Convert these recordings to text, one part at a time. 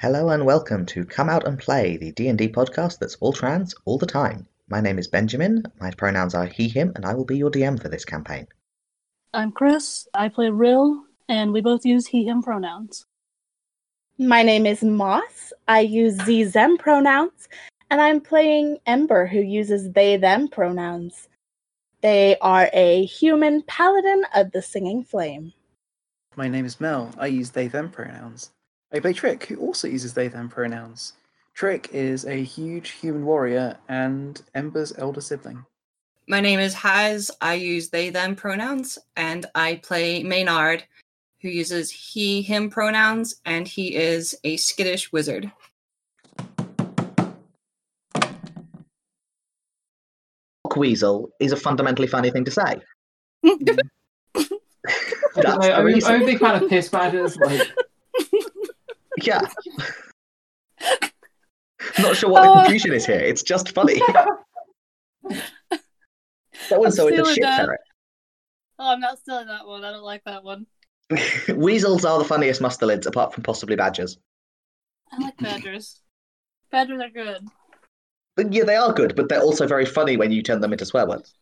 Hello and welcome to Come Out and Play, the D&D podcast that's all trans all the time. My name is Benjamin, my pronouns are he, him, and I will be your DM for this campaign. I'm Chris. I play Rill, and we both use he, him pronouns. My name is Moss. I use ze, them pronouns, and I'm playing Ember, who uses they, them pronouns. They are a human paladin of the Singing Flame. My name is Mel. I use they them pronouns. I play Trick, who also uses they them pronouns. Trick is a huge human warrior and Ember's elder sibling. My name is Haz. I use they them pronouns, and I play Maynard, who uses he him pronouns, and he is a skittish wizard. Weasel is a fundamentally funny thing to say. I don't That's know, the only, kind of piss badgers. Like, Yeah. Not sure what the Oh. confusion is here. It's just funny. That one's so it's a shit ferret. Oh, I'm not stealing that one. I don't like that one. Weasels are the funniest mustelids, apart from possibly badgers. I like badgers. badgers are good. But yeah, they are good, but they're also very funny when you turn them into swear words.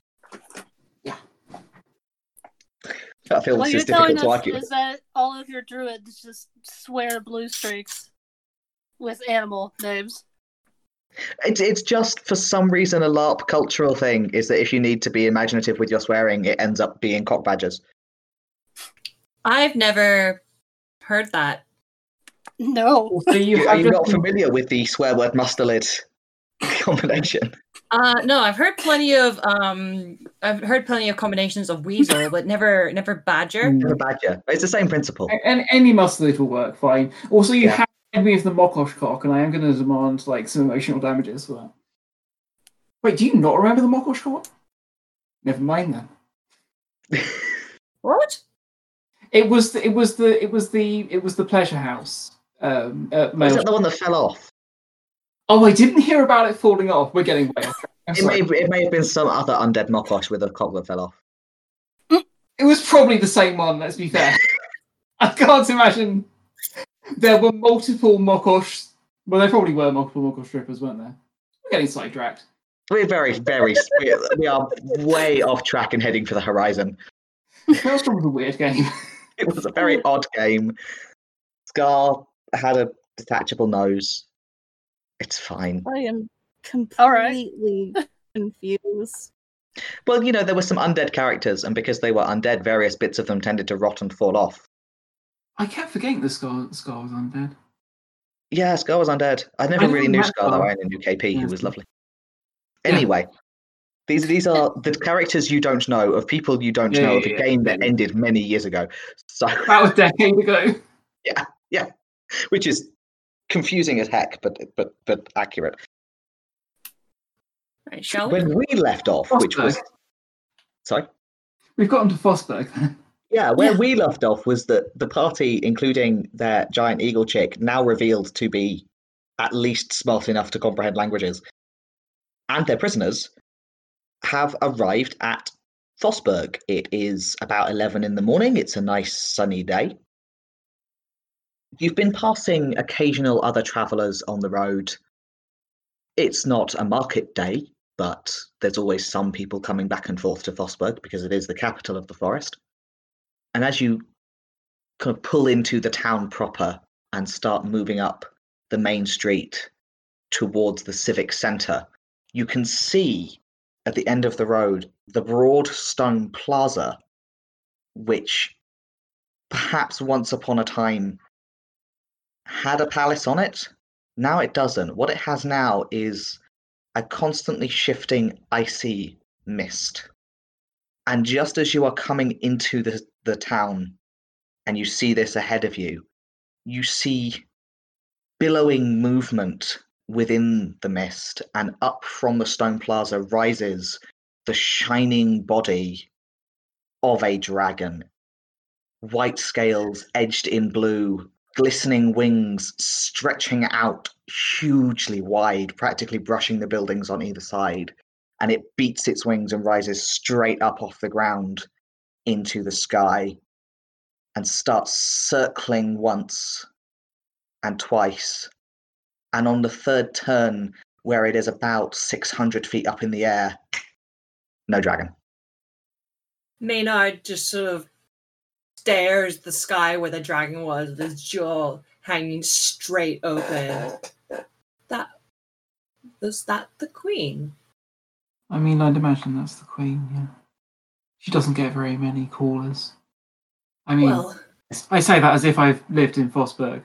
Yeah. That feels what is you're difficult telling to us argue. is that all of your druids just swear blue streaks with animal names. It's it's just for some reason a LARP cultural thing is that if you need to be imaginative with your swearing, it ends up being cock badgers. I've never heard that. No. so you Are you not familiar with the swear word mustelid combination? Uh, no, I've heard plenty of um, I've heard plenty of combinations of weasel, but never never badger. Never badger. It's the same principle. And any mustelid will work fine. Also, you Yeah. have me of the Mokosh cock, and I am going to demand like some emotional damages for that. Wait, do you not remember the Mokosh cock? Never mind then. What? It was the, it was the it was the it was the pleasure house. Um, uh, Is male- that the one that fell off? Oh, I didn't hear about it falling off. We're getting way off track. It may, it may have been some other undead mokosh with a cock that fell off. Mm, it was probably the same one, let's be fair. I can't imagine there were multiple Mokosh. Well, there probably were multiple Mokosh strippers, weren't there? We're getting sidetracked. We're very, very, we are- way off track and heading for the horizon. Maelstrom was probably a weird game. It was a very odd game. Scar had a detachable nose. It's fine. I am All right. completely confused. Well, you know, there were some undead characters, and because they were undead, various bits of them tended to rot and fall off. I kept forgetting the Scar, Scar was undead. Yeah, Scar was undead. I never I really knew Scar though. Scar. I only knew KP, who was lovely. Yeah. Anyway, these these are the characters you don't know of people you don't Yeah, know yeah, of a yeah, game that ended many years ago. So, That was a decade ago. Yeah, yeah. Which is confusing as heck, but but but accurate. Right, shall we? When we left off, which was sorry. We've gotten to Fossberg then. Yeah, where Yeah. we left off was that the party, including their giant eagle chick, now revealed to be at least smart enough to comprehend languages, and their prisoners have arrived at Fossberg. It is about 11 in the morning. It's a nice sunny day. You've been passing occasional other travelers on the road. It's not a market day, but there's always some people coming back and forth to Fossberg because it is the capital of the forest. And as you kind of pull into the town proper and start moving up the main street towards the civic center, you can see at the end of the road the broad stone plaza, which perhaps once upon a time had a palace on it. Now it doesn't. What it has now is a constantly shifting icy mist. And just as you are coming into the, the town and you see this ahead of you, you see billowing movement within the mist, and up from the stone plaza rises the shining body of a dragon. White scales edged in blue, glistening wings stretching out hugely wide, practically brushing the buildings on either side and it beats its wings and rises straight up off the ground into the sky and starts circling once and twice. And on the third turn, where it is about 600 feet up in the air, no dragon. Maynard just sort of stares the sky where the dragon was, with his jaw hanging straight open. That was that the queen? I mean, I'd imagine that's the queen, yeah. She doesn't get very many callers. I mean, Well, I say that as if I've lived in Fossberg.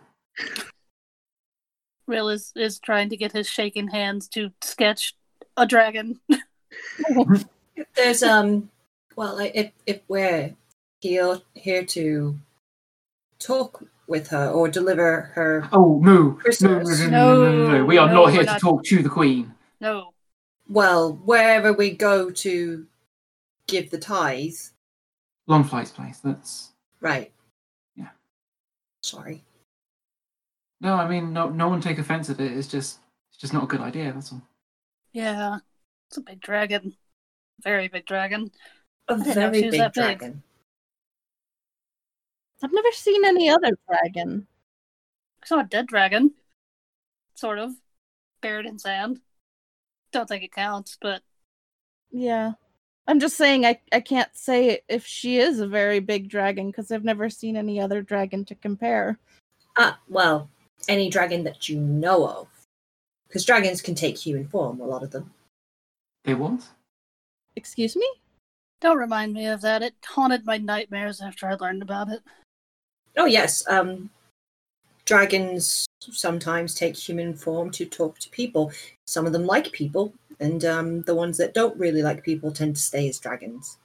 Rill is, is trying to get his shaking hands to sketch a dragon. there's um, well, if if we're here here to talk with her or deliver her, Oh, no. No, no, no, no, no, no, no, no. We are No, not we're here not. to talk to the queen. No. well, wherever we go to give the tithe, Longflight's place, that's... right? Yeah. Sorry. No, I mean, no, no one take offence at it. It's just, it's just not a good idea. That's all. Yeah. It's a big dragon. Very big dragon. A very she big dragon. big. Dragon. I've never seen any other dragon. I saw a dead dragon. Sort of. Buried in sand. Don't think it counts, but Yeah. I'm just saying I, I can't say if she is a very big dragon because I've never seen any other dragon to compare. Ah, well, any dragon that you know of, because dragons can take human form. A lot of them. They what? Excuse me? don't remind me of that. It haunted my nightmares after I learned about it. Oh yes, um, dragons sometimes take human form to talk to people. Some of them like people, and um, the ones that don't really like people tend to stay as dragons.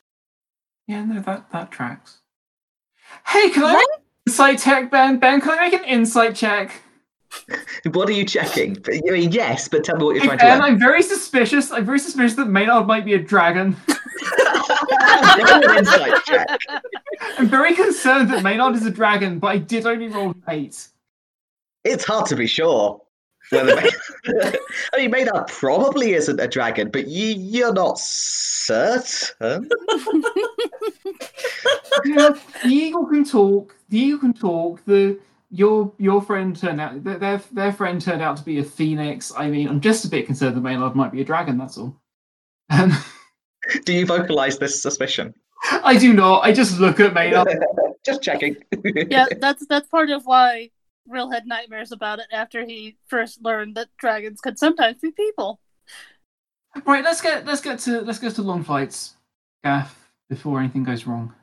Yeah, no, that, that tracks. Hey, can I make an insight check, Ben? Ben, can I make an insight check? What are you checking? I mean, yes, but tell me what you're Hey, trying to Ben, learn. I'm very suspicious. I'm very suspicious that Maynard might be a dragon. Roll an insight check. I'm very concerned that Maynard is a dragon, but I did only roll eight. It's hard to be sure. I mean, Maynard probably isn't a dragon, but you, you're not certain. Yeah, the eagle can talk. The eagle can talk. The your your friend turned out their their, their friend turned out to be a phoenix. I mean, I'm just a bit concerned that Maynard might be a dragon. That's all. Um, Do you vocalize this suspicion? I do not. I just look at Maynard. Just checking. yeah, that's that's part of why Rill had nightmares about it after he first learned that dragons could sometimes be people. Right, let's get let's get to let's get to Longflight's, Gaff, before anything goes wrong.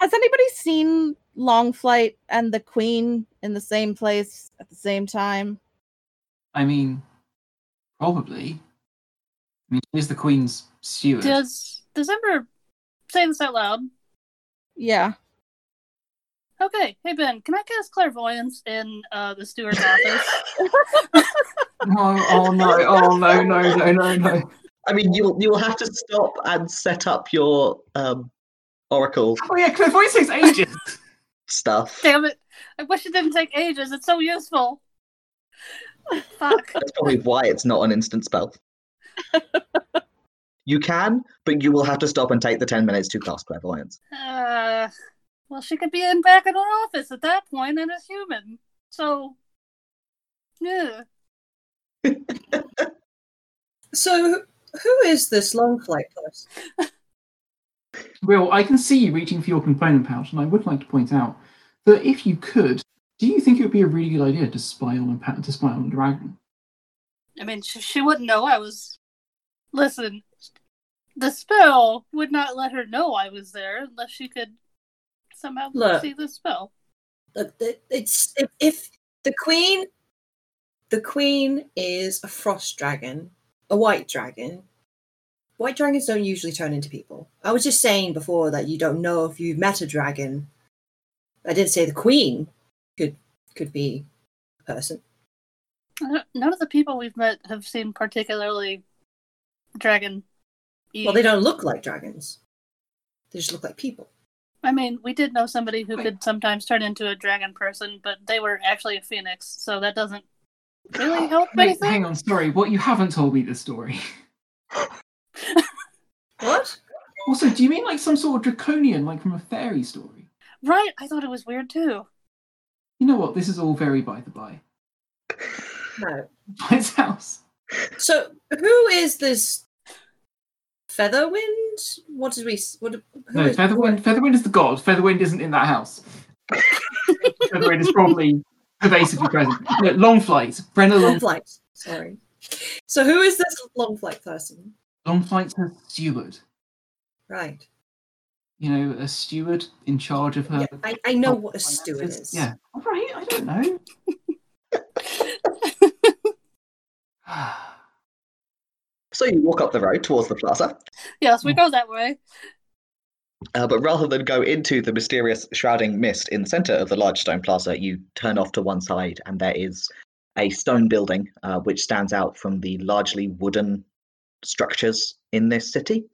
Has anybody seen Longflight and the Queen in the same place at the same time? I mean, probably. I mean, she's the queen's steward. Does does Ember say this out loud? Yeah. Okay, hey Ben, can I cast clairvoyance in uh, the steward's office? No, oh no, oh no, no, no, no, no. I mean, you will you will have to stop and set up your um, oracle Oh yeah, clairvoyance takes ages. stuff. Damn it! I wish it didn't take ages. It's so useful. Fuck. That's probably why it's not an instant spell. You can, but you will have to stop and take the ten minutes to cast clairvoyance. Uh, well, she could be in back in her office at that point and a human. So, yeah. So, who is this long flight person? Will, I can see you reaching for your component pouch, and I would like to point out that if you could, do you think it would be a really good idea to spy on a to spy on a dragon? I mean, she, she wouldn't know I was. Listen, the spell would not let her know I was there unless she could somehow Look. see the spell. Look, it's if, if the queen, the queen is a frost dragon, a white dragon. White dragons don't usually turn into people. I was just saying before that you don't know if you've met a dragon. I didn't say the queen could could be a person. Uh, None of the people we've met have seemed particularly dragon. Well, they don't look like dragons. They just look like people. I mean, we did know somebody who could sometimes turn into a dragon person, but they were actually a phoenix, so that doesn't really oh, help Wait, anything. hang on, sorry. What you haven't told me the story. What? Also, do you mean like some sort of draconian, like from a fairy story? Right? I thought it was weird too. You know what? This is all very by the by. No. By His house. So who is this Featherwind? What did we? What? No, is- Featherwind. Featherwind is the god. Featherwind isn't in that house. Featherwind is probably pervasively present. No, Longflight. Brenna Long Long. flight. Sorry. So who is this Longflight person? Longflight's her steward. Right. You know, a steward in charge of her. Yeah, I, I know what a steward finances. is. Yeah. All right. I don't know. So you walk up the road towards the plaza, yes, we go that way. uh, but rather than go into the mysterious shrouding mist in the center of the large stone plaza, you turn off to one side, and there is a stone building uh, which stands out from the largely wooden structures in this city.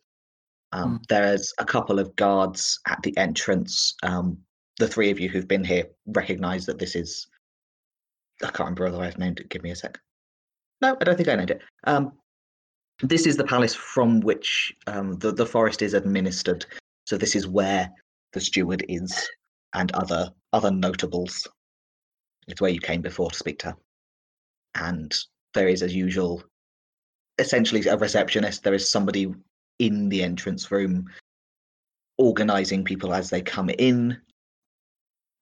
Um, There's a couple of guards at the entrance. Um, the three of you who've been here recognize that this is. I can't remember whether I've named it. Give me a sec. No, I don't think I named it. Um, this is the palace from which um, the, the forest is administered. So this is where the steward is and other other notables. It's where you came before to speak to her. And there is, as usual, essentially a receptionist. There is somebody in the entrance room organizing people as they come in.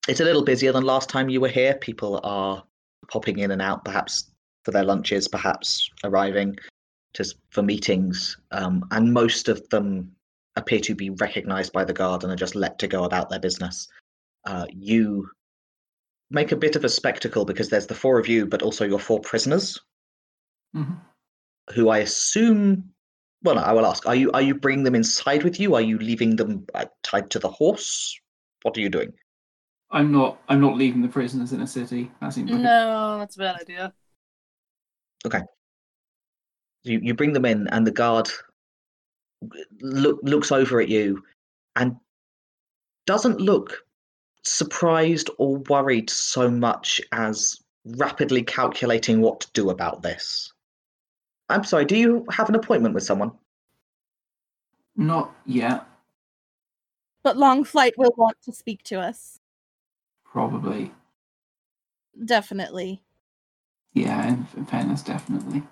It's a little busier than last time you were here. People are popping in and out, perhaps for their lunches, perhaps arriving just for meetings, um, and most of them appear to be recognized by the guard and are just let to go about their business. Uh, you make a bit of a spectacle because there's the four of you, but also your four prisoners, Mhm. who I assume. Well, no, I will ask: Are you are you bringing them inside with you? Are you leaving them uh, tied to the horse? What are you doing? I'm not. I'm not leaving the prisoners in a city. That seems like a- No, that's a bad idea. You you bring them in, and the guard look looks over at you, and doesn't look surprised or worried so much as rapidly calculating what to do about this. I'm sorry. Do you have an appointment with someone? not yet. But Longflight will want to speak to us. Probably. Definitely. Yeah. In, in fairness, definitely.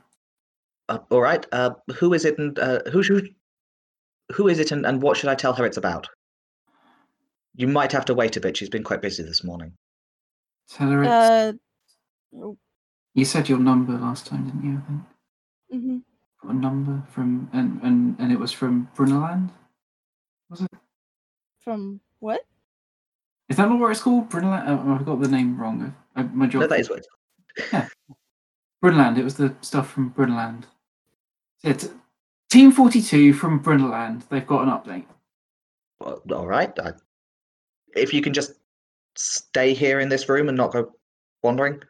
Uh, all right. Uh, who is it, and uh, who should? Who is it, and, and what should I tell her it's about? You might have to wait a bit. She's been quite busy this morning. Tell her it's. Uh, you said your number last time, didn't you? I think. hmm Got a number from and and and it was from Brunnerland. Was it? From what? Is that not what it's called? Brunnerland. Oh, I've got the name wrong. I, my job. No, that is what. It's, Brunnerland. It was the stuff from Brunnerland. Yeah, t- Team Forty Two from Brunnerland. They've got an update. well, all right. I, if you can just stay here in this room and not go wandering,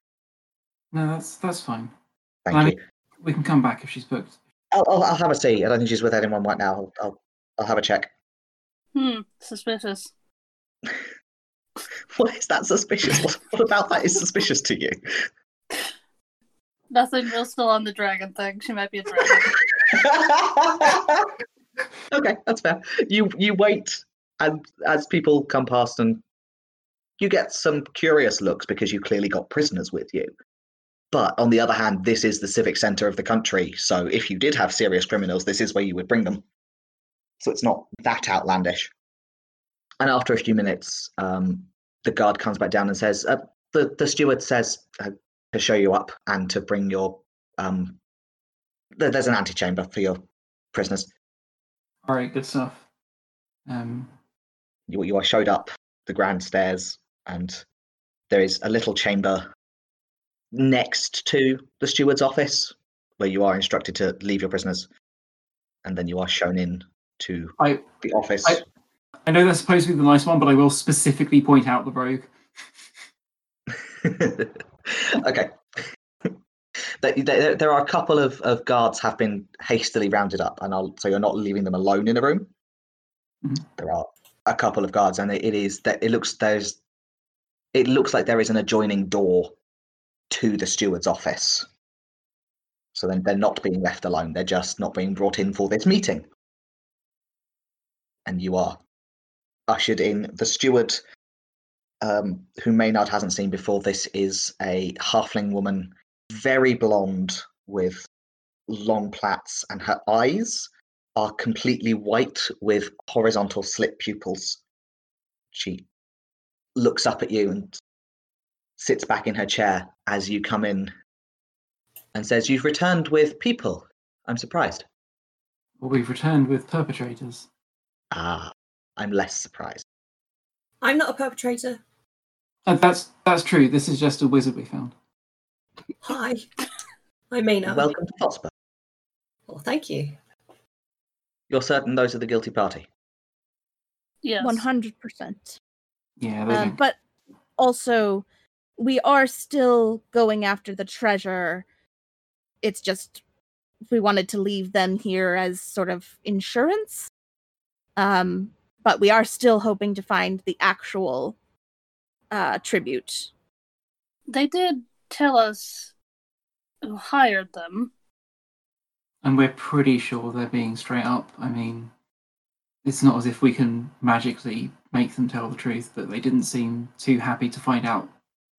No, that's that's fine. thank I you. mean- We can come back if she's booked. I'll, I'll, I'll have a see. I don't think she's with anyone right now. I'll, I'll, I'll have a check. Hmm, suspicious. What is that suspicious? What, what about that is suspicious to you? Nothing Rill still on the dragon thing. She might be a dragon. okay, that's fair. You you wait, and as people come past, and you get some curious looks because you clearly got prisoners with you. But on the other hand, this is the civic center of the country, so if you did have serious criminals, this is where you would bring them. So it's not that outlandish. And after a few minutes, um, the guard comes back down and says, uh, "the the steward says uh, to show you up and to bring your um, there- there's an antechamber for your prisoners." All right, good stuff. Um, you, you are showed up the grand stairs and there is a little chamber next to the steward's office where you are instructed to leave your prisoners and then you are shown in to I the office I- I know that's supposed to be the nice one, but I will specifically point out the rogue. okay. There, are a couple of, of guards have been hastily rounded up and I'll, so you're not leaving them alone in a room? Mhm. there are a couple of guards and it, it is that it looks there's it looks like there is an adjoining door to the steward's office. So then they're not being left alone they're just not being brought in for this meeting. And you are ushered in the steward um, who Maynard hasn't seen before this is a halfling woman, very blonde with long plaits, and her eyes are completely white with horizontal slit pupils. She looks up at you and sits back in her chair as you come in and says, You've returned with people. I'm surprised. Well, we've returned with perpetrators. Ah, I'm less surprised. I'm not a perpetrator. And that's that's true. This is just a wizard we found. Hi. I may not. Welcome to Fossberg. Well, thank you. You're certain those are the guilty party? Yes. One hundred percent. Yeah, they Um, don't- but also, we are still going after the treasure. It's just we wanted to leave them here as sort of insurance. Um, but we are still hoping to find the actual uh, tribute. They did tell us who hired them. and we're pretty sure they're being straight up. I mean, it's not as if we can magically make them tell the truth, but they didn't seem too happy to find out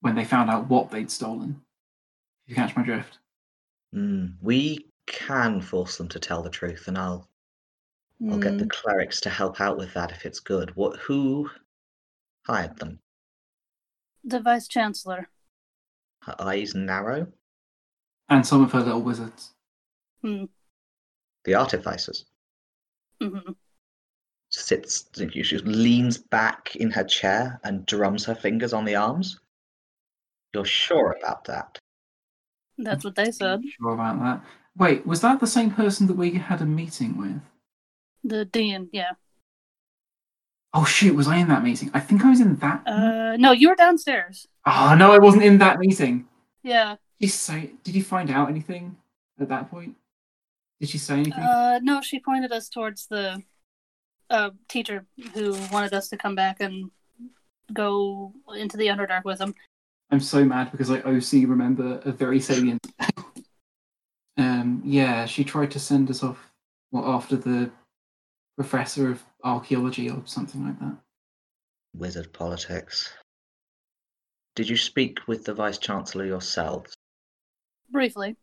when they found out what they'd stolen. If you catch my drift. Mm, we can force them to tell the truth, and I'll I'll get the Mm, clerics to help out with that if it's good. What? Who hired them? The vice chancellor. Her eyes narrow. And some of her little wizards. Hmm. The artificers hmm sits. She leans back in her chair and drums her fingers on the arms. You're sure about that? That's what they said. Sure about that. Wait, was that the same person that we had a meeting with? The dean, yeah. Oh shoot, was I in that meeting? I think I was in that. Uh, no, you were downstairs. Oh no, I wasn't in that meeting. Yeah. Did you say? Did you find out anything at that point? Did she say anything? Uh, no, she pointed us towards the uh, teacher who wanted us to come back and go into the Underdark with him. I'm so mad because I OC remember a very salient. um, yeah, she tried to send us off well, after the professor of archaeology or something like that. Wizard politics. Did you speak with the vice chancellor yourselves? Briefly.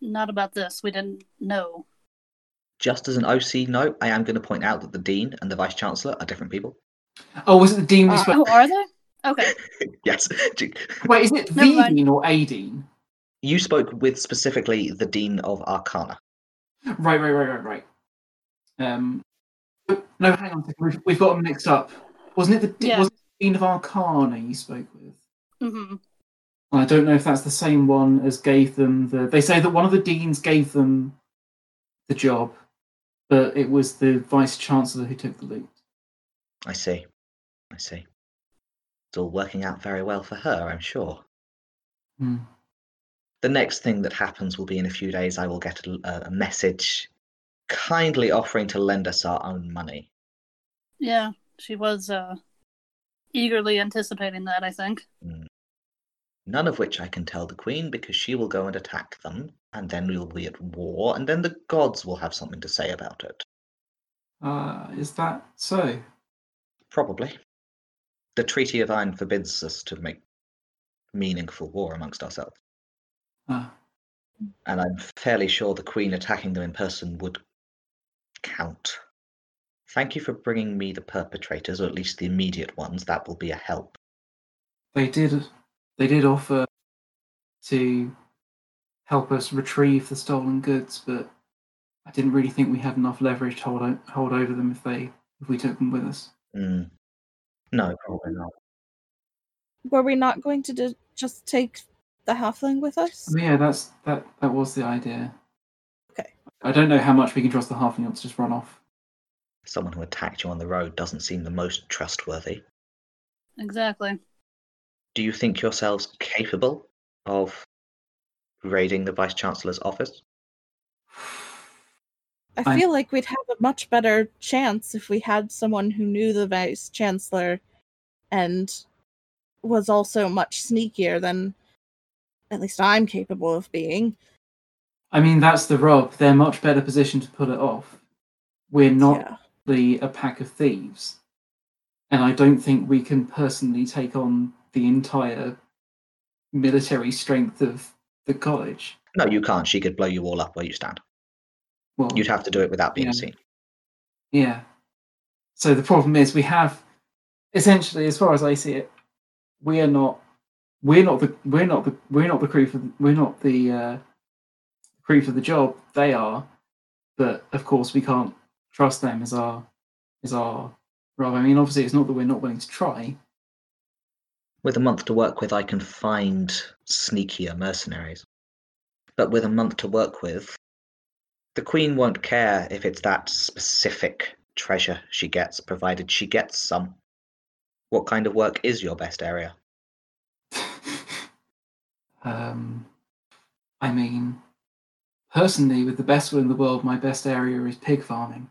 Not about this. We didn't know. Just as an OC note, I am going to point out that the dean and the vice chancellor are different people. Oh, was it the dean we Uh, spoke? Oh, are they? Okay. yes, Wait, is it Never the mind. dean or a dean? you spoke with specifically the dean of Arcana. Right, right, right, right, right. Um, no, hang on a second. We've, we've got them mixed up. Wasn't it the Yeah. was it the dean of Arcana you spoke with? hmm I don't know if that's the same one as gave them the. They say that one of the deans gave them the job, but it was the vice chancellor who took the loot. I see. I see. It's all working out very well for her, I'm sure. Hmm. The next thing that happens will be in a few days. I will get a, a message kindly offering to lend us our own money. Yeah, she was uh, eagerly anticipating that, I think. Mm. None of which I can tell the Queen because she will go and attack them, and then we'll be at war, and then the gods will have something to say about it. Uh, is that so? Probably. The Treaty of Iron forbids us to make meaningful war amongst ourselves, Ah, and I'm fairly sure the Queen attacking them in person would count. Thank you for bringing me the perpetrators, or at least the immediate ones. That will be a help. they did. They did offer to help us retrieve the stolen goods, but I didn't really think we had enough leverage to hold, o- hold over them if they if we took them with us. Mm. No, probably not. Were we not going to do- just take the halfling with us? I mean, yeah, that's that. That was the idea. Okay. I don't know how much we can trust the halfling to just run off. Someone who attacked you on the road doesn't seem the most trustworthy. Exactly. Do you think yourselves capable of raiding the Vice Chancellor's office? I I'm- feel like we'd have a much better chance if we had someone who knew the vice chancellor and was also much sneakier than at least I'm capable of being. I mean, that's the rub. They're much better positioned to pull it off. We're not Yeah. the a pack of thieves, and I don't think we can personally take on the entire military strength of the college. No, you can't. She could blow you all up where you stand. Well, You'd have to do it without being Yeah. seen. Yeah. So the problem is we have essentially, as far as I see it, we are not we're not the we're not the we're not the crew for we're not the uh, crew for the job. They are, but of course we can't trust them as our as our role. I mean, obviously it's not that we're not willing to try. With a month to work with, I can find sneakier mercenaries. But with a month to work with, the Queen won't care if it's that specific treasure she gets, provided she gets some. What kind of work is your best area? um, I mean, personally, with the best will in the world, my best area is pig farming.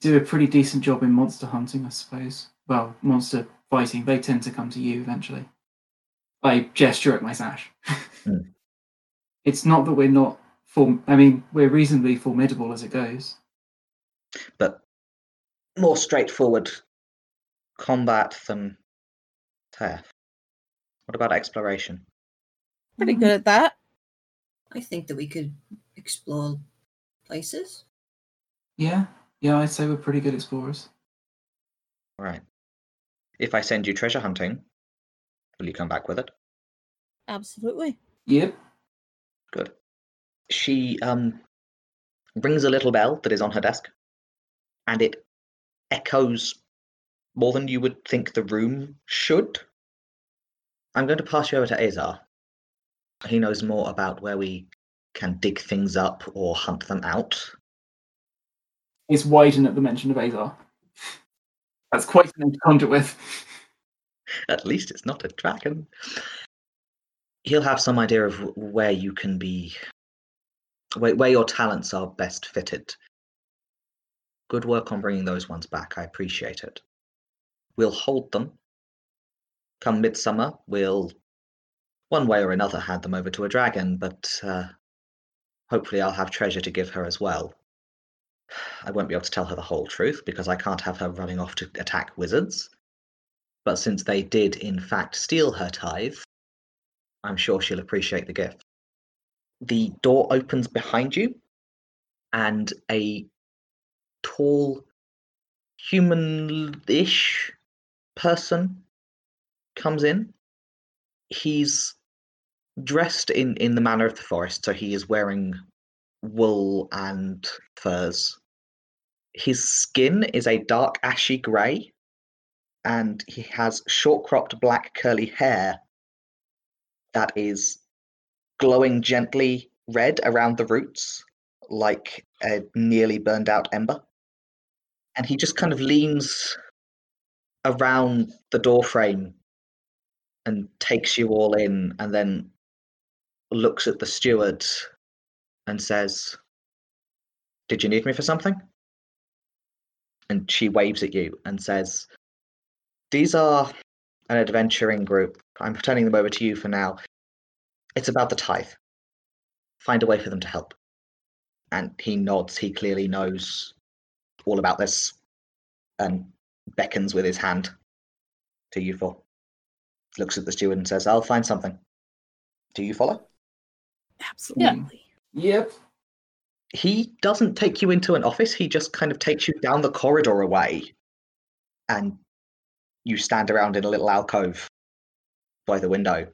Do a pretty decent job in monster hunting, I suppose. Well, monster fighting, they tend to come to you eventually. I gesture at my sash. Hmm. It's not that we're not form. I mean, we're reasonably formidable as it goes. But more straightforward combat than theft. What about exploration? Pretty good at that. I think that we could explore places. Yeah, yeah, I'd say we're pretty good explorers. All right. If I send you treasure hunting, will you come back with it? Absolutely. Yep. Good. She um rings a little bell that is on her desk, and it echoes more than you would think the room should. I'm going to pass you over to Azar. He knows more about where we can dig things up or hunt them out. It's widen at the mention of Azar. That's quite name to conjure with. At least it's not a dragon. He'll have some idea of where you can be, where, where your talents are best fitted. Good work on bringing those ones back. I appreciate it. We'll hold them. Come midsummer, we'll, one way or another, hand them over to a dragon, but uh, hopefully I'll have treasure to give her as well. I won't be able to tell her the whole truth because I can't have her running off to attack wizards. But since they did, in fact, steal her tithe, I'm sure she'll appreciate the gift. The door opens behind you, and a tall, human ish person comes in. He's dressed in, in the manner of the forest, so he is wearing wool and furs. His skin is a dark ashy grey, and he has short cropped black curly hair that is glowing gently red around the roots, like a nearly burned out ember. And he just kind of leans around the door frame and takes you all in, and then looks at the steward and says, Did you need me for something? And she waves at you and says, These are an adventuring group. I'm turning them over to you for now. It's about the tithe. Find a way for them to help. And he nods. He clearly knows all about this and beckons with his hand to you four. Looks at the steward and says, I'll find something. Do you follow? Absolutely. Yep. he doesn't take you into an office. He just kind of takes you down the corridor away. And you stand around in a little alcove by the window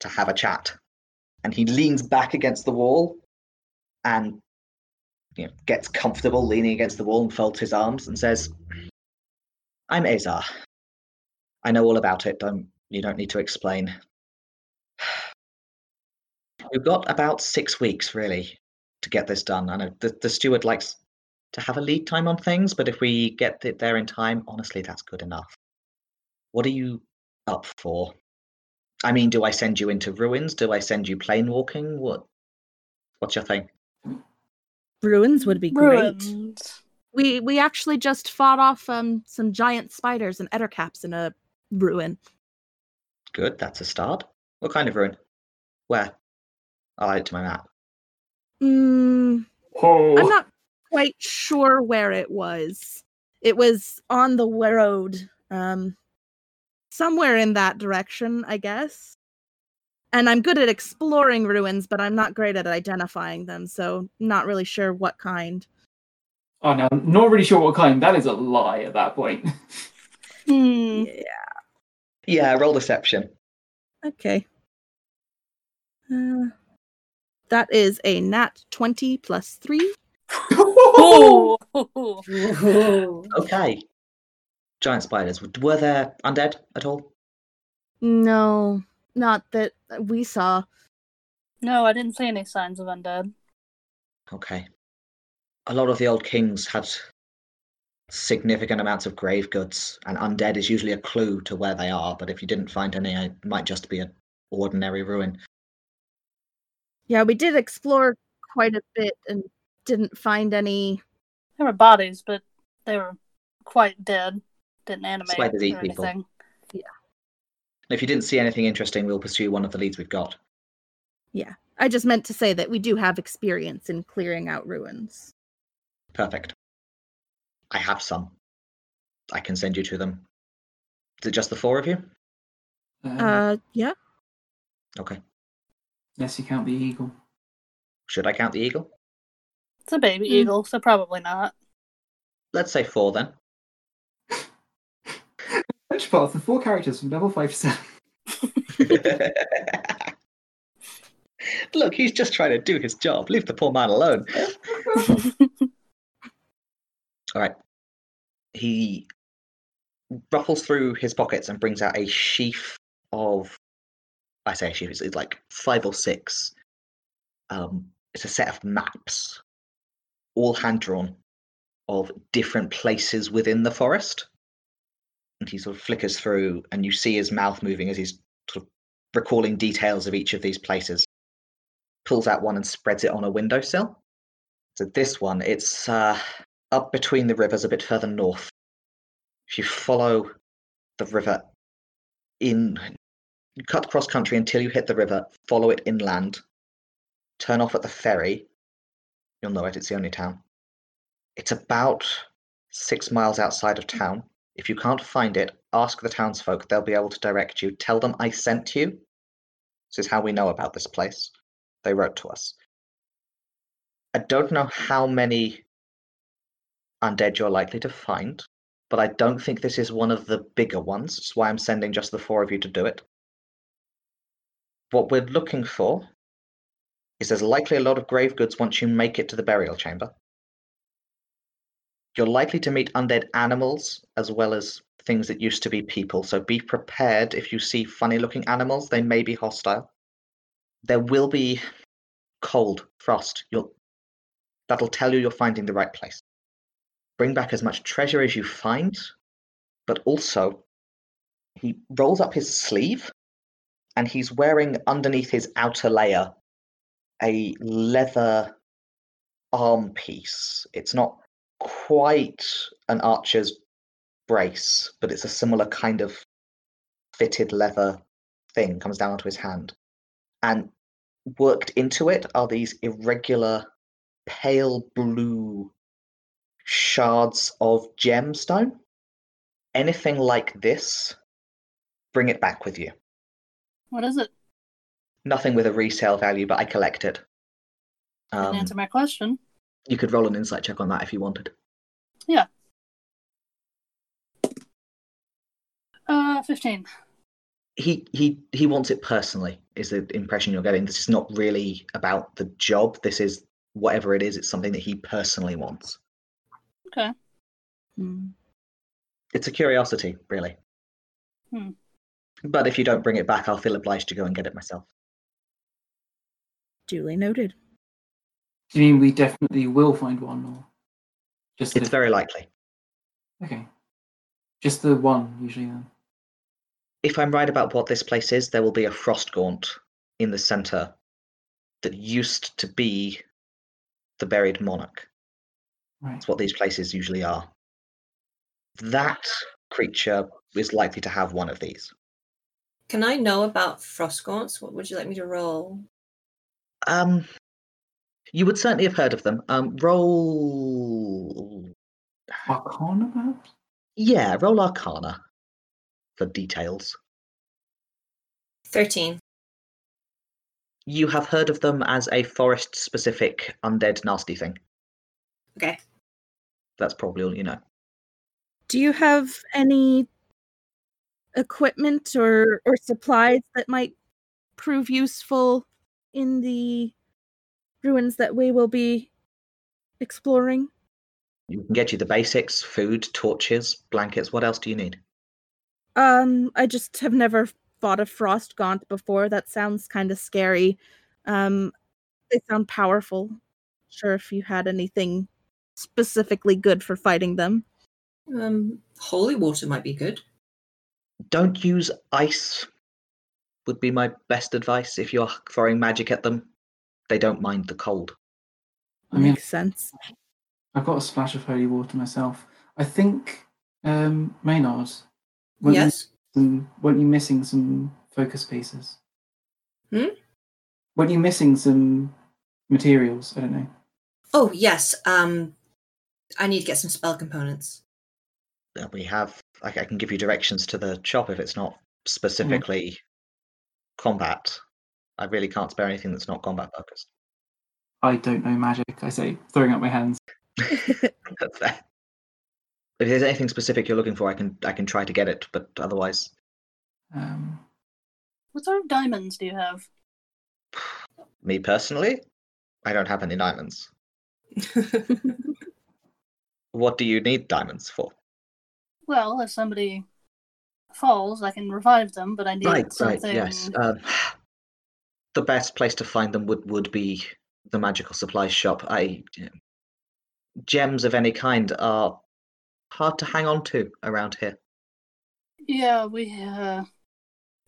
to have a chat. And he leans back against the wall and you know, gets comfortable leaning against the wall and folds his arms and says i'm azar. I know all about it. Don't you don't need to explain we've got about six weeks really to get this done. I know the, the steward likes to have a lead time on things, but if we get it there in time, honestly, that's good enough. What are you up for? I mean, do I send you into ruins? Do I send you plane walking? What? What's your thing? Ruins would be great. Ruins. We we actually just fought off um some giant spiders and ettercaps in a ruin. Good, that's a start. What kind of ruin? Where? I'll add it to my map. Mm, Oh. I'm not quite sure where it was. it was on the road, um, somewhere in that direction, I guess. And I'm good at exploring ruins, but I'm not great at identifying them, so not really sure what kind. Oh no, not really sure what kind. That is a lie at that point. Hmm. Yeah. Yeah, roll deception. Okay. Uh, that is a nat 20 plus 3. Oh. Ooh. Okay. Giant spiders. Were there undead at all? No, not that we saw. No, I didn't see any signs of undead. Okay. A lot of the old kings had significant amounts of grave goods, and undead is usually a clue to where they are. But if you didn't find any, it might just be an ordinary ruin. Yeah, we did explore quite a bit and didn't find any. There were bodies, but they were quite dead. Didn't animate Spiders eat or people. anything. If you didn't see anything interesting, we'll pursue one of the leads we've got. Yeah, I just meant to say that we do have experience in clearing out ruins. Perfect. I have some. I can send you to them. Is it just the four of you? Um, Uh, yeah. Okay. Unless you count the eagle. Should I count the eagle? It's a baby Hmm. eagle, so probably not. Let's say four then. Which part of the four characters from level five to seven? Look, he's just trying to do his job. Leave the poor man alone. All right. He ruffles through his pockets and brings out a sheaf of, I say a it's, it's like five or six. Um, it's a set of maps, all hand drawn, of different places within the forest. And he sort of flickers through, and you see his mouth moving as he's sort of recalling details of each of these places. Pulls out one and spreads it on a windowsill. So this one, it's uh, up between the rivers a bit further north. If you follow the river in, you cut cross country until you hit the river, follow it inland, turn off at the ferry, you'll know it, it's the only town. It's about six miles outside of town. If you can't find it, ask the townsfolk, they'll be able to direct you. Tell them I sent you. This is how we know about this place. They wrote to us. I don't know how many undead you're likely to find, but I don't think this is one of the bigger ones. That's why I'm sending just the four of you to do it. What we're looking for is there's likely a lot of grave goods once you make it to the burial chamber. You're likely to meet undead animals as well as things that used to be people, so be prepared if you see funny looking animals, they may be hostile. There will be cold, frost. You'll that'll tell you you're finding the right place. Bring back as much treasure as you find, but also he rolls up his sleeve and he's wearing underneath his outer layer a leather arm piece. It's not quite an archer's brace, but it's a similar kind of fitted leather thing comes down onto his hand. And worked into it are these irregular pale blue shards of gemstone. Anything like this, bring it back with you. What is it? Nothing with a resale value, but I collect it. Didn't Um, answer my question. you could roll an insight check on that if you wanted. Yeah. Uh, 15. He he he wants it personally. Is the impression you're getting? This is not really about the job. This is whatever it is. It's something that he personally wants. Okay. Hmm. It's a curiosity, really. Hmm. But if you don't bring it back, I'll feel obliged to go and get it myself. Duly noted. Do you mean we definitely will find one, or just It's the... very likely. okay? Just the one usually then. If I'm right about what this place is, there will be a frost gaunt in the center that used to be the buried monarch. Right. That's what these places usually are. That creature is likely to have one of these. Can I know about frost gaunts? What would you like me to roll? Um, you would certainly have heard of them. Um, roll Arcana, perhaps? Yeah, roll Arcana for details. 13. You have heard of them as a forest specific undead nasty thing. Okay. That's probably all you know. Do you have any equipment or or supplies that might prove useful in the ruins that we will be exploring? You can get you the basics food, torches, blankets. What else do you need? Um, I just have never fought a frost gaunt before. That sounds kind of scary. Um, they sound powerful. Sure, if you had anything specifically good for fighting them. Um, holy water might be good. Don't use ice, would be my best advice if you're throwing magic at them. They don't mind the cold. I mean, Makes sense. I've got a splash of holy water myself. I think, um, Maynard, weren't, yes. you, weren't you missing some focus pieces? Hmm? Weren't you missing some materials? I don't know. Oh, yes. Um, I need to get some spell components. Uh, We have, I I can give you directions to the shop if it's not specifically combat. I really can't spare anything that's not combat focused. I don't know magic. I say, throwing up my hands. That's fair. If there's anything specific you're looking for, I can I can try to get it, but otherwise, Um, What sort of diamonds do you have? me personally, I don't have any diamonds. What do you need diamonds for? Well, if somebody falls, I can revive them, but I need right, something. right, yes. Um, the best place to find them would would be the magical supply shop. I gems of any kind are hard to hang on to around here. Yeah, we uh,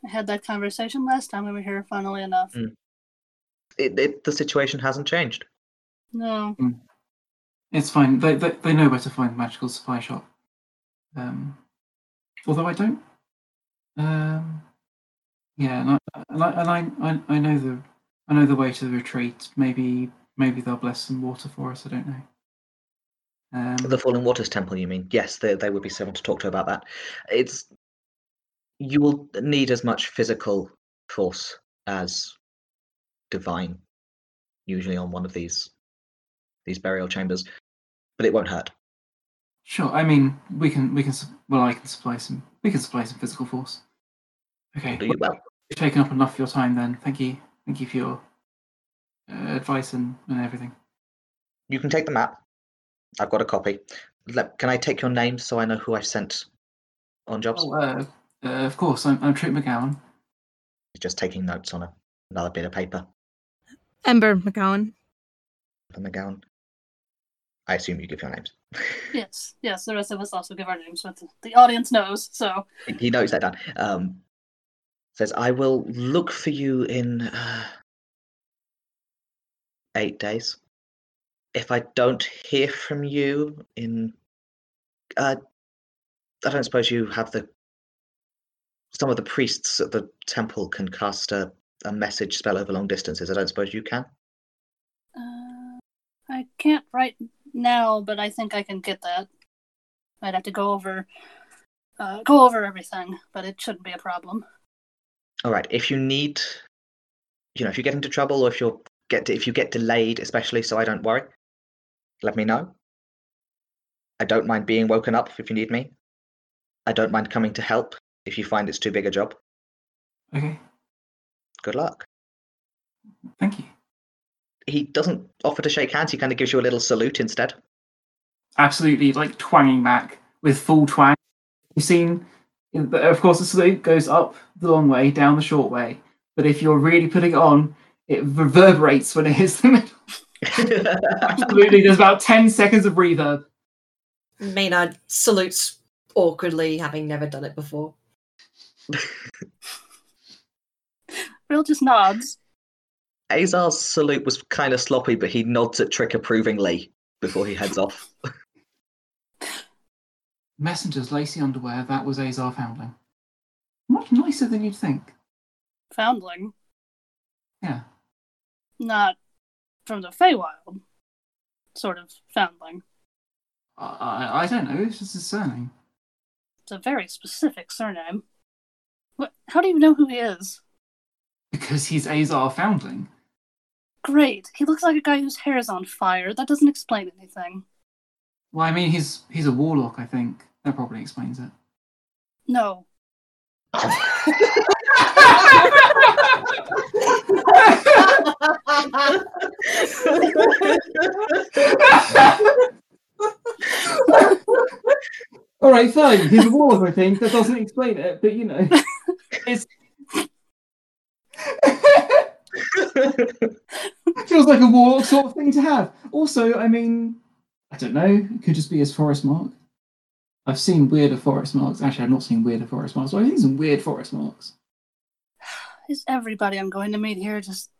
had that conversation last time we were here. Funnily enough, Mm. It, it, the situation hasn't changed. no. it's fine. They, they they know where to find the magical supply shop. Um, although I don't. Um, yeah, and I and I, and I, I know the I know the way to the retreat. Maybe maybe they'll bless some water for us. I don't know. Um, The Fallen Waters Temple, you mean? Yes, they, they would be someone to talk to about that. It's you will need as much physical force as divine, usually on one of these these burial chambers, but it won't hurt. Sure. I mean, we can we can well, I can supply some we can supply some physical force. Okay. Do you well, well? You've taken up enough of your time then. Thank you. Thank you for your uh, advice and, and everything. You can take the map. I've got a copy. Let, can I take your name so I know who I've sent on jobs? Oh, uh, uh, of course. I'm, I'm Trick McGowan. He's just taking notes on a, another bit of paper Ember McGowan. for McGowan. I assume you give your names. Yes, yes. The rest of us also give our names, but the- audience knows. So He- knows that down. Um, says, I will look for you in uh, eight days. If I don't hear from you in. Uh, I don't suppose you have the. Some of the priests at the temple can cast a, a message spell over long distances. I don't suppose you can. uh, I can't right now, but I think I can get that. I'd have to go over, uh, go over everything, but it shouldn't be a problem. All right. If you need, you know, if you get into trouble or if you're get if you get delayed, especially, so I don't worry, let me know. I don't mind being woken up if you need me. I don't mind coming to help if you find it's too big a job. Okay. Good luck. Thank you. He doesn't offer to shake hands. He kind of gives you a little salute instead. Absolutely, like twanging back with full twang. You've seen, of course, the salute goes up the long way, down the short way. But if you're really putting it on, it reverberates when it hits the middle. Absolutely, there's about 10 seconds of reverb. Maynard salutes awkwardly, having never done it before. Rill just nods. Azar's salute was kind of sloppy, but he nods at Trick approvingly before he heads off. Messenger's lacy underwear, that was Azar Foundling. Much nicer than you'd think. Foundling, Yeah. not from the Feywild. Sort of foundling. I, I, I don't know. It's just his surname. It's a very specific surname. What? How do you know who he is? Because he's Azar Foundling. Great. He looks like a guy whose hair is on fire. That doesn't explain anything. Well, I mean, he's he's a warlock. I think that probably explains it. No. All right, fine. He's a warlock. I think that doesn't explain it, but you know, it's feels like a warlock sort of thing to have. Also, I mean, I don't know. It could just be his forest mark. I've seen weirder forest marks. Actually, I've not seen weirder forest marks. But I've seen some weird forest marks. Is everybody I'm going to meet here just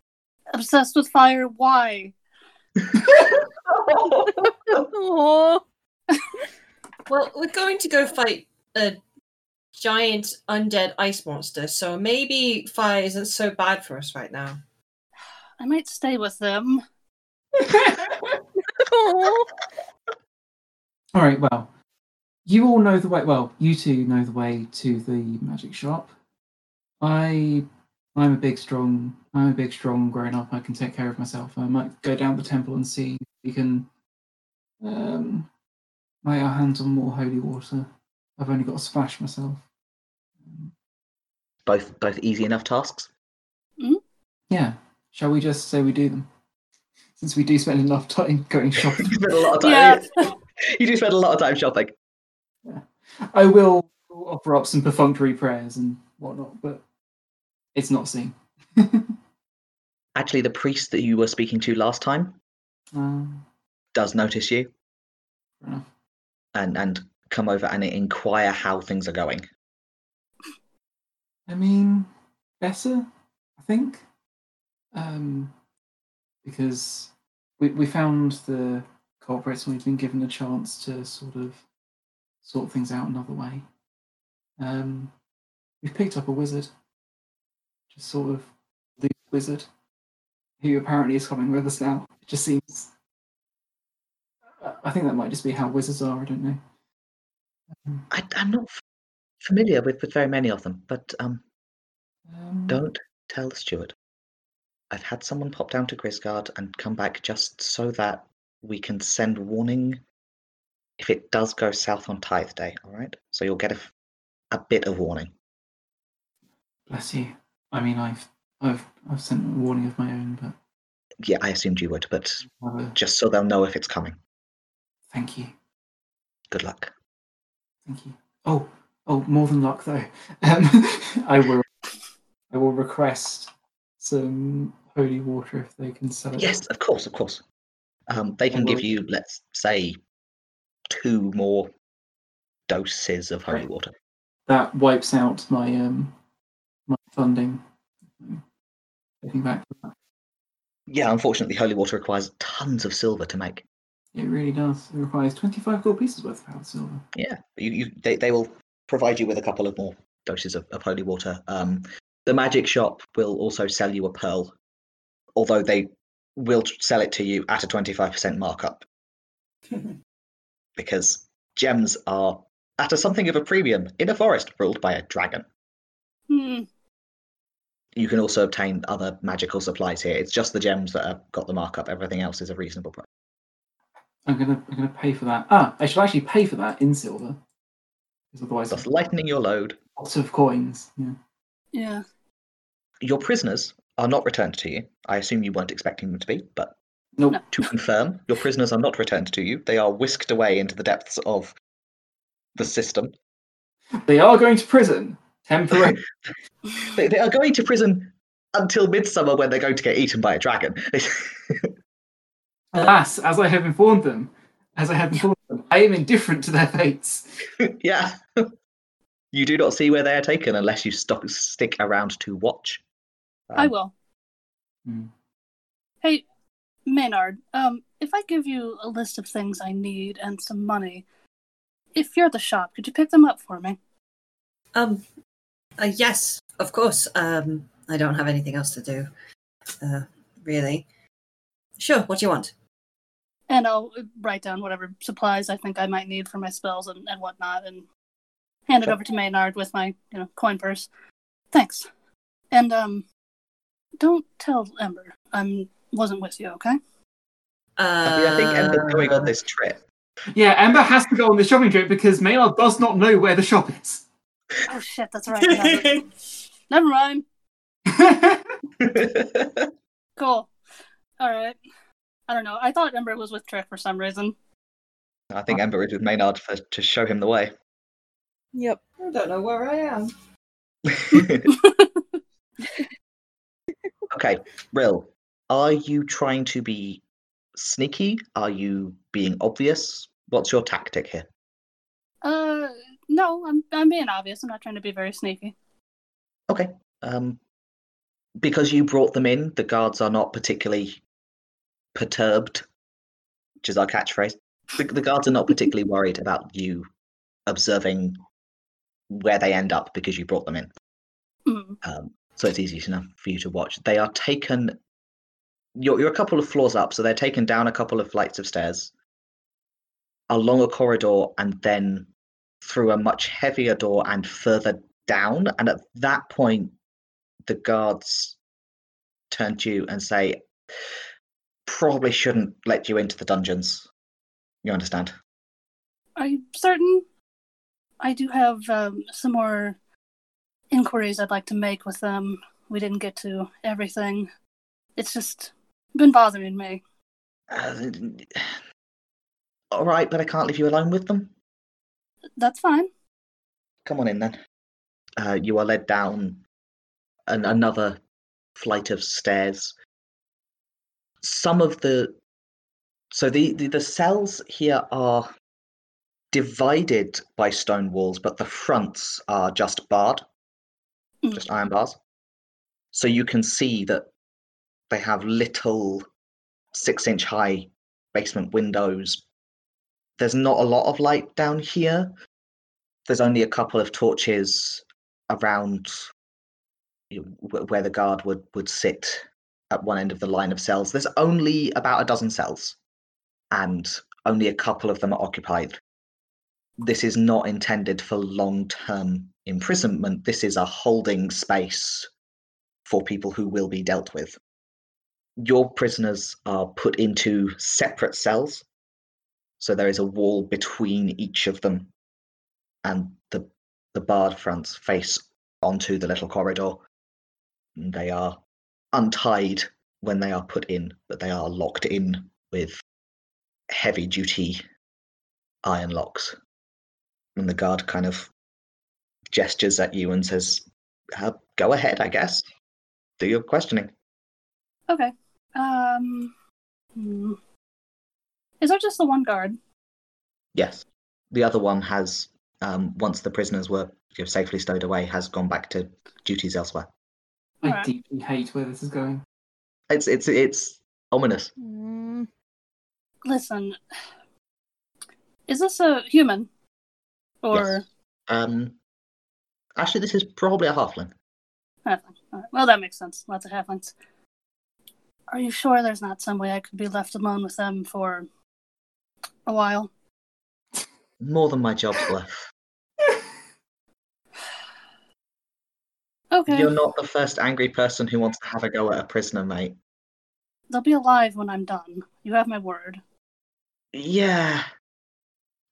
obsessed with fire? Why? Well, we're going to go fight a giant undead ice monster, so maybe fire isn't so bad for us right now. I might stay with them. All right. Well, you all know the way. Well, you two know the way to the magic shop. I, I'm a big, strong. I'm a big, strong grown up. I can take care of myself. I might go down the temple and see if we can. Um, lay our hands on more holy water. I've only got a splash myself. both both easy enough tasks. Yeah. Shall we just say we do them? Since we do spend enough time going shopping. you spend a lot of time. Yeah. you do spend a lot of time shopping. I will offer up some perfunctory prayers and whatnot, but it's not seen. Actually, the priest that you were speaking to last time Um, does notice you fair and and come over and inquire how things are going. I mean, better, I think. Um, because we we found the culprits and we've been given a chance to sort of sort things out another way. Um, we've picked up a wizard, just sort of the wizard, who apparently is coming with us now. It just seems. I- think that might just be how wizards are. I don't know. Um, I, I'm not familiar with, with very many of them, but um, um, don't tell the steward. I've had someone pop down to Grisgard and come back just so that we can send warning if it does go south on Tithe Day. All right, so you'll get a, a bit of warning. Bless you. I mean, I've I've I've sent a warning of my own, but Yeah, I assumed you would, but uh, just so they'll know if it's coming. thank you, Good luck. thank you. Oh, oh, more than luck though. Um, I will I will request some holy water if they can sell it. Yes, of course, of course. Um, they can give you, let's say, two more doses of holy Right. water. that wipes out my um my funding. Taking back that. Yeah, unfortunately, holy water requires tons of silver to make. It really does. It requires twenty five gold pieces worth of powdered silver. Yeah, you, you they, they will provide you with a couple of more doses of, of holy water. Um, the magic shop will also sell you a pearl, although they will sell it to you at a 25% markup because gems are at a something of a premium in a forest ruled by a dragon. Hmm. You can also obtain other magical supplies here. It's just the gems that have got the markup. Everything else is a reasonable price. I'm gonna I'm gonna pay for that. Ah, I should actually pay for that in silver. Because otherwise Thus lightening your load. lots of coins. Yeah. Yeah. Your prisoners are not returned to you. I assume you weren't expecting them to be, but Nope. No. to confirm, your prisoners are not returned to you. They are whisked away into the depths of the system. They are going to prison. Temporary. They, they are going to prison until midsummer when they're going to get eaten by a dragon. Alas, as I have informed them, as I have informed them, I am indifferent to their fates. yeah. You do not see where they are taken unless you stop, stick around to watch. I Um, will. Hmm. Hey, Maynard, um, if I give you a list of things I need and some money, if you're at the shop, could you pick them up for me? Um, uh, yes, of course. Um, I don't have anything else to do, uh, really. Sure. What do you want? and I'll write down whatever supplies I think I might need for my spells and, and whatnot, and hand it over to Maynard with my you know coin purse. Thanks, and um, don't tell Ember I wasn't with you. Okay. I, I think Ember's going on Uh, this trip. Yeah, Ember has to go on the shopping trip because Maynard does not know where the shop is. Oh shit, that's right. Never, never mind. Cool. All right. I don't know. I thought Ember was with Trick for some reason. I think Ember is with Maynard for, to show him the way. Yep. I don't know where I am. okay, Rill, are you trying to be sneaky? Are you being obvious? What's your tactic here? Uh, no, I'm I'm being obvious. I'm not trying to be very sneaky. Okay. Um, because you brought them in, the guards are not particularly perturbed, which is our catchphrase. The, the guards are not particularly worried about you observing where they end up because you brought them in. Mm. Um, so it's easy enough for you to watch. They are taken. You're, you're a couple of floors up, so they're taken down a couple of flights of stairs, along a corridor, and then through a much heavier door and further down. And at that point, the guards turn to you and say, "Probably shouldn't let you into the dungeons." You understand? I'm certain? I do have um, some more inquiries I'd like to make with them. We didn't get to everything. It's just been bothering me. Uh, all right, but I can't leave you alone with them. That's fine. Come on in then. Uh, you are led down an, another flight of stairs. Some of the so the, the the cells here are divided by stone walls, but the fronts are just barred, Mm. just iron bars. So you can see that they have little six-inch high basement windows. There's not a lot of light down here, there's only a couple of torches around where the guard would, would sit at one end of the line of cells. There's only about a dozen cells, and only a couple of them are occupied. This is not intended for long term imprisonment. This is a holding space for people who will be dealt with. Your prisoners are put into separate cells. So there is a wall between each of them and the the barred fronts face onto the little corridor. They are untied when they are put in, but they are locked in with heavy duty iron locks. And the guard kind of gestures at you and says, uh, "Go ahead, I guess. Do your questioning." Okay. Um. hmm. Is there just the one guard? Yes. The other one has, um, once the prisoners were you know, safely stowed away, has gone back to duties elsewhere. I Alright. deeply hate where this is going. It's it's it's ominous. Mm, Listen. Is this a human? Or Yes. Um, actually, this is probably a halfling. Well, that makes sense. Lots of halflings. Are you sure there's not some way I could be left alone with them for a while? More than my job's worth. Okay. You're not the first angry person who wants to have a go at a prisoner, mate. They'll be alive when I'm done. You have my word. Yeah,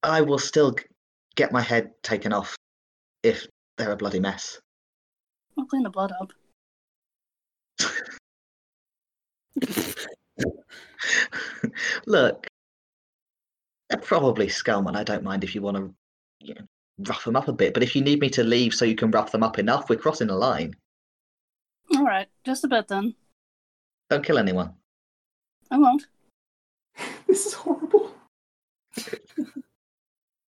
I will still get my head taken off if they're a bloody mess. I'll clean the blood up. Look, they're probably scum, and I don't mind if you want to you know, rough them up a bit. But if you need me to leave so you can rough them up enough, we're crossing a line. All right, just a bit then. Don't kill anyone. I won't. This is horrible.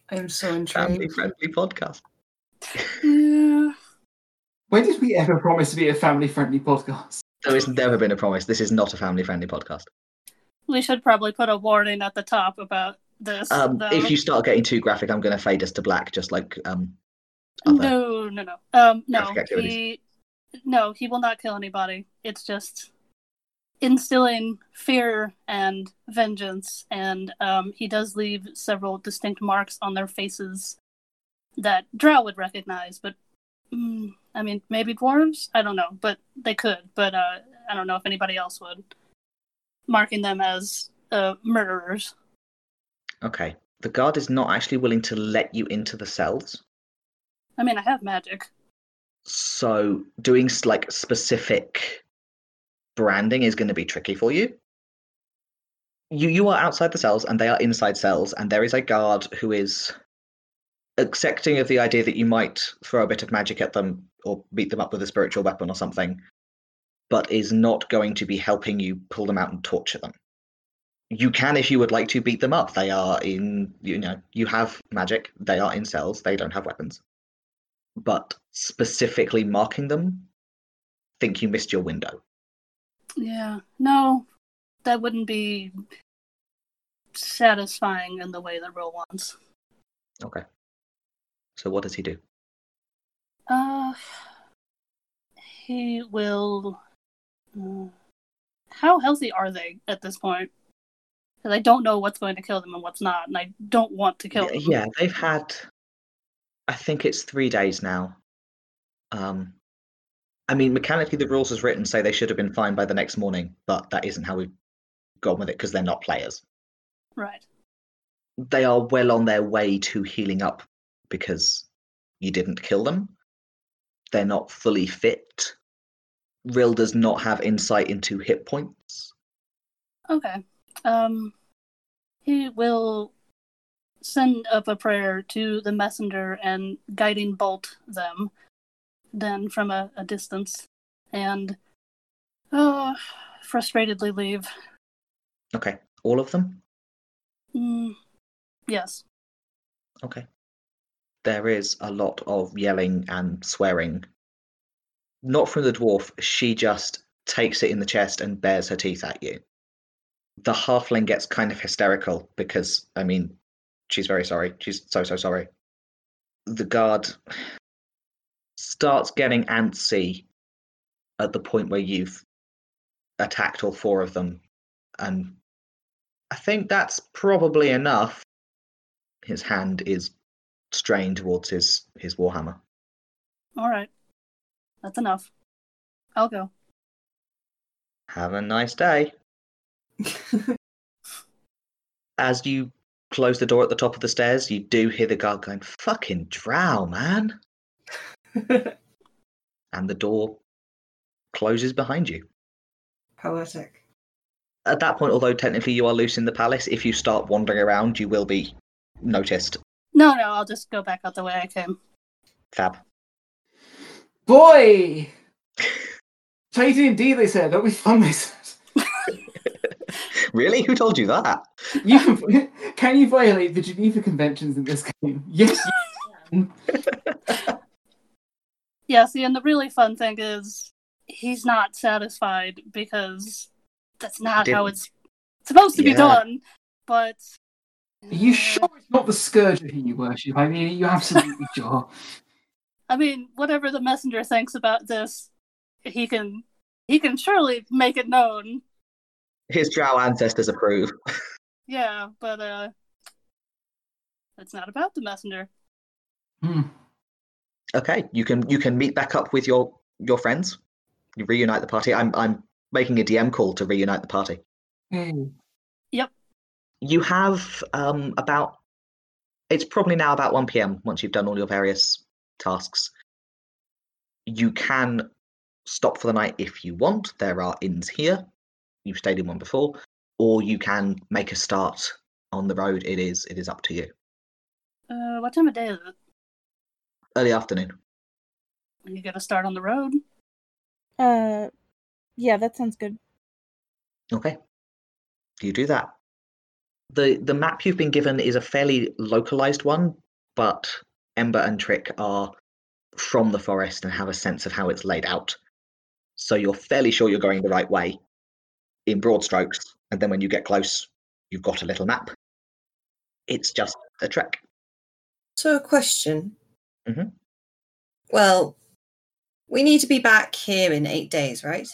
I am so intrigued. Family intrigued. friendly podcast. Yeah. When did we ever promise to be a family friendly podcast? There has never been a promise. This is not a family friendly podcast. We should probably put a warning at the top about this. Um, if you start getting too graphic, I'm going to fade us to black, just like um. No, no, no. Um, no. He, no, he will not kill anybody. It's just instilling fear and vengeance, and um, he does leave several distinct marks on their faces that Drow would recognize, but mm, I mean, maybe dwarves? I don't know, but they could, but uh, I don't know if anybody else would, marking them as uh, murderers. Okay. The guard is not actually willing to let you into the cells. I mean, I have magic. So doing like specific branding is going to be tricky for you. You you are outside the cells and they are inside cells, and there is a guard who is accepting of the idea that you might throw a bit of magic at them or beat them up with a spiritual weapon or something, but is not going to be helping you pull them out and torture them. You can if you would like to beat them up. They are in you know, you have magic, they are in cells, they don't have weapons. But specifically marking them, think you missed your window. Yeah, no, that wouldn't be satisfying in the way that Will wants. Okay. So what does he do? Uh, he will. Uh, how healthy are they at this point? Because I don't know what's going to kill them and what's not, and I don't want to kill Yeah, them. yeah, they've had I think it's three days now. Um I mean mechanically the rules as written say they should have been fine by the next morning, but that isn't how we've gone with it because they're not players. Right. They are well on their way to healing up because you didn't kill them. They're not fully fit. Rill does not have insight into hit points. Okay. Um, he will send up a prayer to the messenger and guiding bolt them, then from a, a distance, and uh, frustratedly leave. Okay. All of them? Mm, yes. Okay. There is a lot of yelling and swearing. Not from the dwarf, she just takes it in the chest and bares her teeth at you. The halfling gets kind of hysterical because, I mean, she's very sorry. She's so, so sorry. The guard starts getting antsy at the point where you've attacked all four of them. And I think that's probably enough. His hand is strained towards his his warhammer. All right. That's enough. I'll go. Have a nice day. As you close the door at the top of the stairs, you do hear the guard going, "Fucking drow, man!" And the door closes behind you. Poetic. At that point, although technically you are loose in the palace, if you start wandering around, you will be noticed. No, no, I'll just go back out the way I came. Fab. Boy! Play D&D, they said. That'll be fun, they said. really? Who told you that? You can, can you violate the Geneva Conventions in this game? Yes, you can. Yeah, see, and the really fun thing is he's not satisfied because that's not how Didn't- it's supposed to be done. But Are you sure it's not the Scourge who you worship? I mean, are you absolutely sure? I mean, whatever the messenger thinks about this, he can he can surely make it known. His drow ancestors approve. Yeah, but uh it's not about the messenger. Hmm. Okay, you can you can meet back up with your your friends. You reunite the party. I'm I'm making a DM call to reunite the party. Hey. You have um about it's probably now about 1 p.m. once you've done all your various tasks. You can stop for the night if you want. There are inns here. You've stayed in one before, or you can make a start on the road. It is it is up to you. Uh what time of day is it? Early afternoon. You gotta start on the road. Uh, yeah, that sounds good. Okay. You do that. The the map you've been given is a fairly localized one, but Ember and Trick are from the forest and have a sense of how it's laid out. So you're fairly sure you're going the right way in broad strokes, and then when you get close, you've got a little map. It's just a trek. So, a question. Mhm. Well, we need to be back here in eight days, right?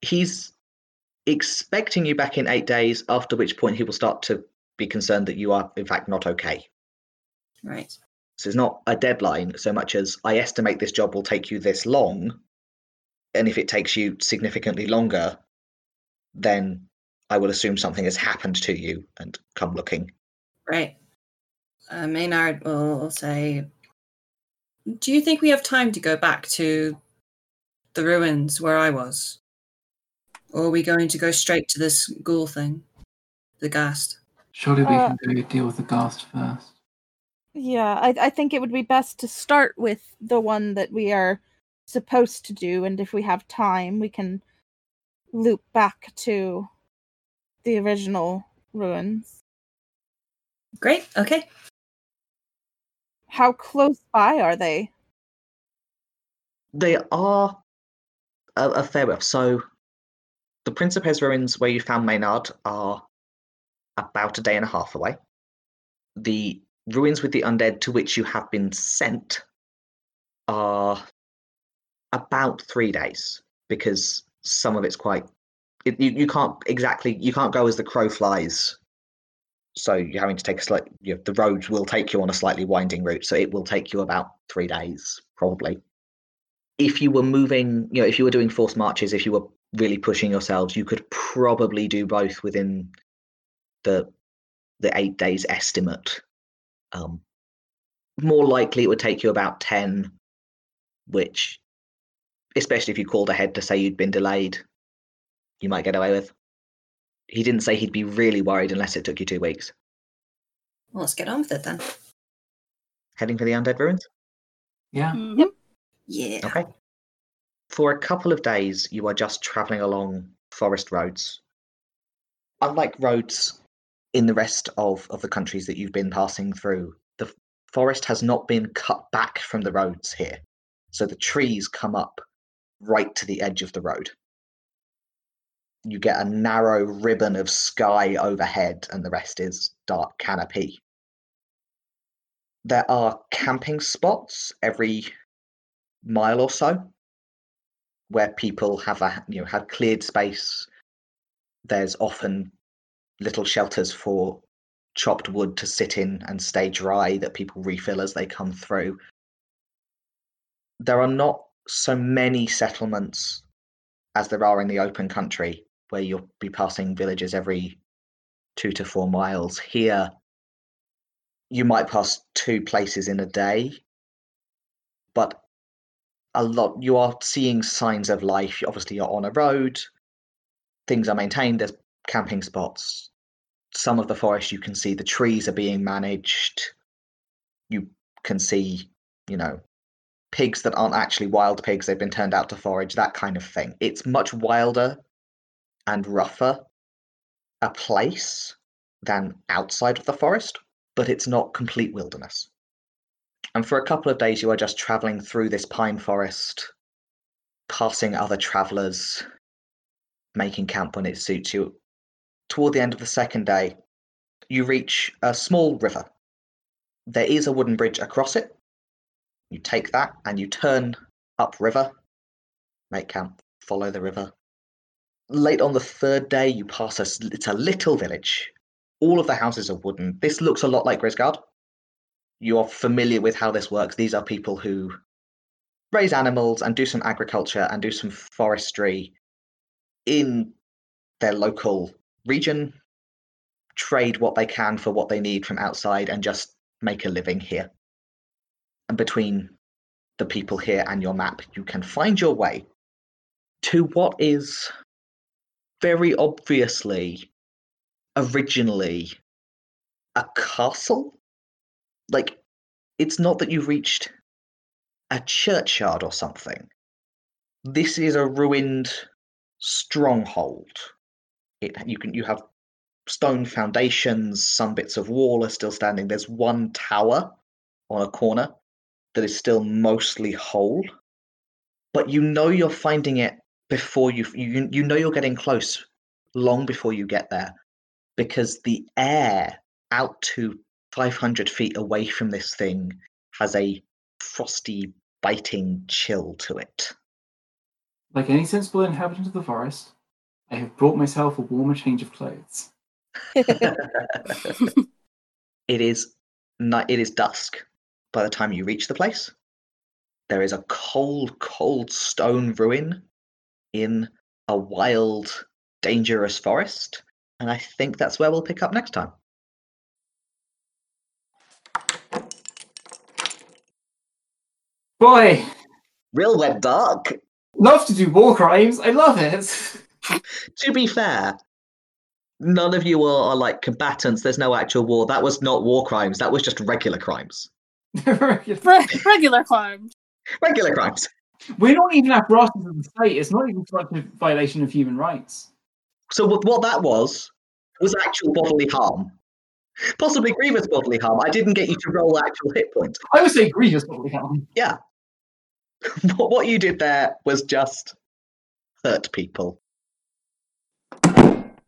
He's expecting you back in eight days, after which point he will start to be concerned that you are, in fact, not okay. Right. So it's not a deadline so much as I estimate this job will take you this long. And if it takes you significantly longer, then I will assume something has happened to you and come looking. Right. Uh, Maynard will say, Do you think we have time to go back to the ruins where I was? Or are we going to go straight to this ghoul thing? The ghast? Surely we Uh, can go deal with the ghast first. Yeah, I, I think it would be best to start with the one that we are supposed to do, and if we have time, we can loop back to the original ruins. Great. Okay. How close by are they? They are a, a fair bit. So the Pez ruins where you found Maynard are about a day and a half away. The ruins with the undead to which you have been sent are about three days because some of it's quite it, you, you can't exactly you can't go as the crow flies. So you're having to take a slight you know, the road will take you on a slightly winding route. So it will take you about three days probably. If you were moving you know if you were doing forced marches if you were really pushing yourselves you could probably do both within the the eight days estimate um, more likely it would take you about 10 which especially if you called ahead to say you'd been delayed you might get away with he didn't say he'd be really worried unless it took you two weeks Well, let's get on with it then. heading for the undead ruins Yeah. Mhm. Yeah. okay for a couple of days you are just traveling along forest roads. Unlike roads in the rest of, of the countries that you've been passing through the forest has not been cut back from the roads here. So the trees come up right to the edge of the road. You get a narrow ribbon of sky overhead and the rest is dark canopy. There are camping spots every mile or so where people have a you know have cleared space. There's often little shelters for chopped wood to sit in and stay dry that people refill as they come through. There are not so many settlements as there are in the open country where you'll be passing villages every two to four miles. Here you might pass two places in a day but a lot you are seeing signs of life obviously you're on a road things are maintained there's camping spots. Some of the forest you can see the trees are being managed. You can see you know pigs that aren't actually wild pigs they've been turned out to forage that kind of thing. It's much wilder and rougher a place than outside of the forest but it's not complete wilderness and for a couple of days, you are just traveling through this pine forest, passing other travelers, making camp when it suits you. Toward the end of the second day, you reach a small river. There is a wooden bridge across it. You take that and you turn upriver, make camp, follow the river. Late on the third day, you pass a, it's a little village. All of the houses are wooden. This looks a lot like Grisgard you're familiar with how this works. These are people who raise animals and do some agriculture and do some forestry in their local region, trade what they can for what they need from outside, and just make a living here. And between the people here and your map, you can find your way to what is very obviously originally a castle like it's not that you've reached a churchyard or something. This is a ruined stronghold. It you can you have stone foundations some bits of wall are still standing. There's one tower on a corner that is still mostly whole. But you know you're finding it before you you you know you're getting close long before you get there because the air out to 500 feet away from this thing has a frosty, biting chill to it. Like any sensible inhabitant of the forest, I have brought myself a warmer change of clothes. it is night. It is dusk by the time you reach the place. There is a cold, cold stone ruin in a wild, dangerous forest, and I think that's where we'll pick up next time. Boy, Rill went dark. love to do war crimes. I love it. To be fair, none of you are, are like combatants. There's no actual war. That was not war crimes. That was just regular crimes. Re- regular crimes. Regular crimes. We're not even apparatus of the state. It's not even such a violation of human rights. So what, what that was was actual bodily harm, possibly grievous bodily harm. I didn't get you to roll actual hit points. I would say grievous bodily harm. Yeah. what you did there was just hurt people.